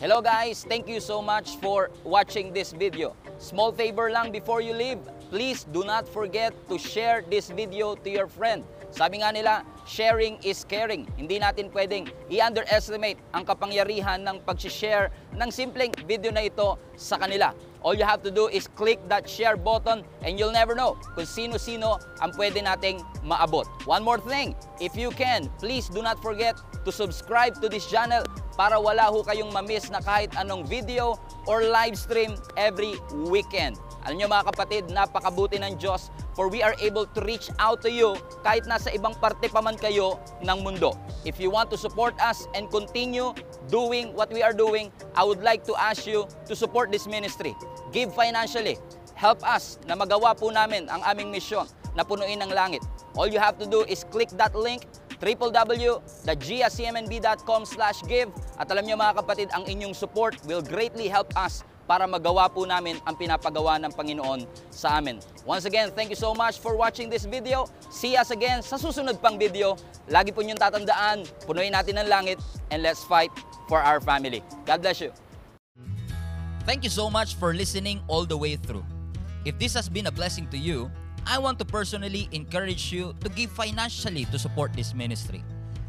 Hello guys, thank you so much for watching this video. Small favor lang before you leave, please do not forget to share this video to your friend. Sabi nga nila, sharing is caring. Hindi natin pwedeng i-underestimate ang kapangyarihan ng pag-share ng simpleng video na ito sa kanila. All you have to do is click that share button and you'll never know kung sino-sino ang pwede nating maabot. One more thing, if you can, please do not forget to subscribe to this channel para wala ho kayong mamiss na kahit anong video or live stream every weekend. Alam nyo mga kapatid, napakabuti ng Diyos for we are able to reach out to you kahit nasa ibang parte pa man kayo ng mundo. If you want to support us and continue doing what we are doing, I would like to ask you to support this ministry. Give financially. Help us na magawa po namin ang aming misyon na punuin ang langit. All you have to do is click that link www.giacmnb.com give at alam niyo mga kapatid, ang inyong support will greatly help us para magawa po namin ang pinapagawa ng Panginoon sa amin. Once again, thank you so much for watching this video. See us again sa susunod pang video. Lagi po niyong tatandaan, punuin natin ang langit and let's fight for our family. God bless you. Thank you so much for listening all the way through. If this has been a blessing to you, I want to personally encourage you to give financially to support this ministry.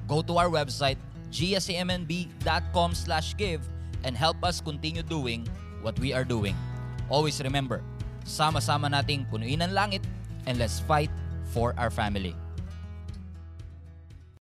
Go to our website, gsmnb.com slash give and help us continue doing what we are doing. Always remember, sama-sama nating punuin ang langit and let's fight for our family.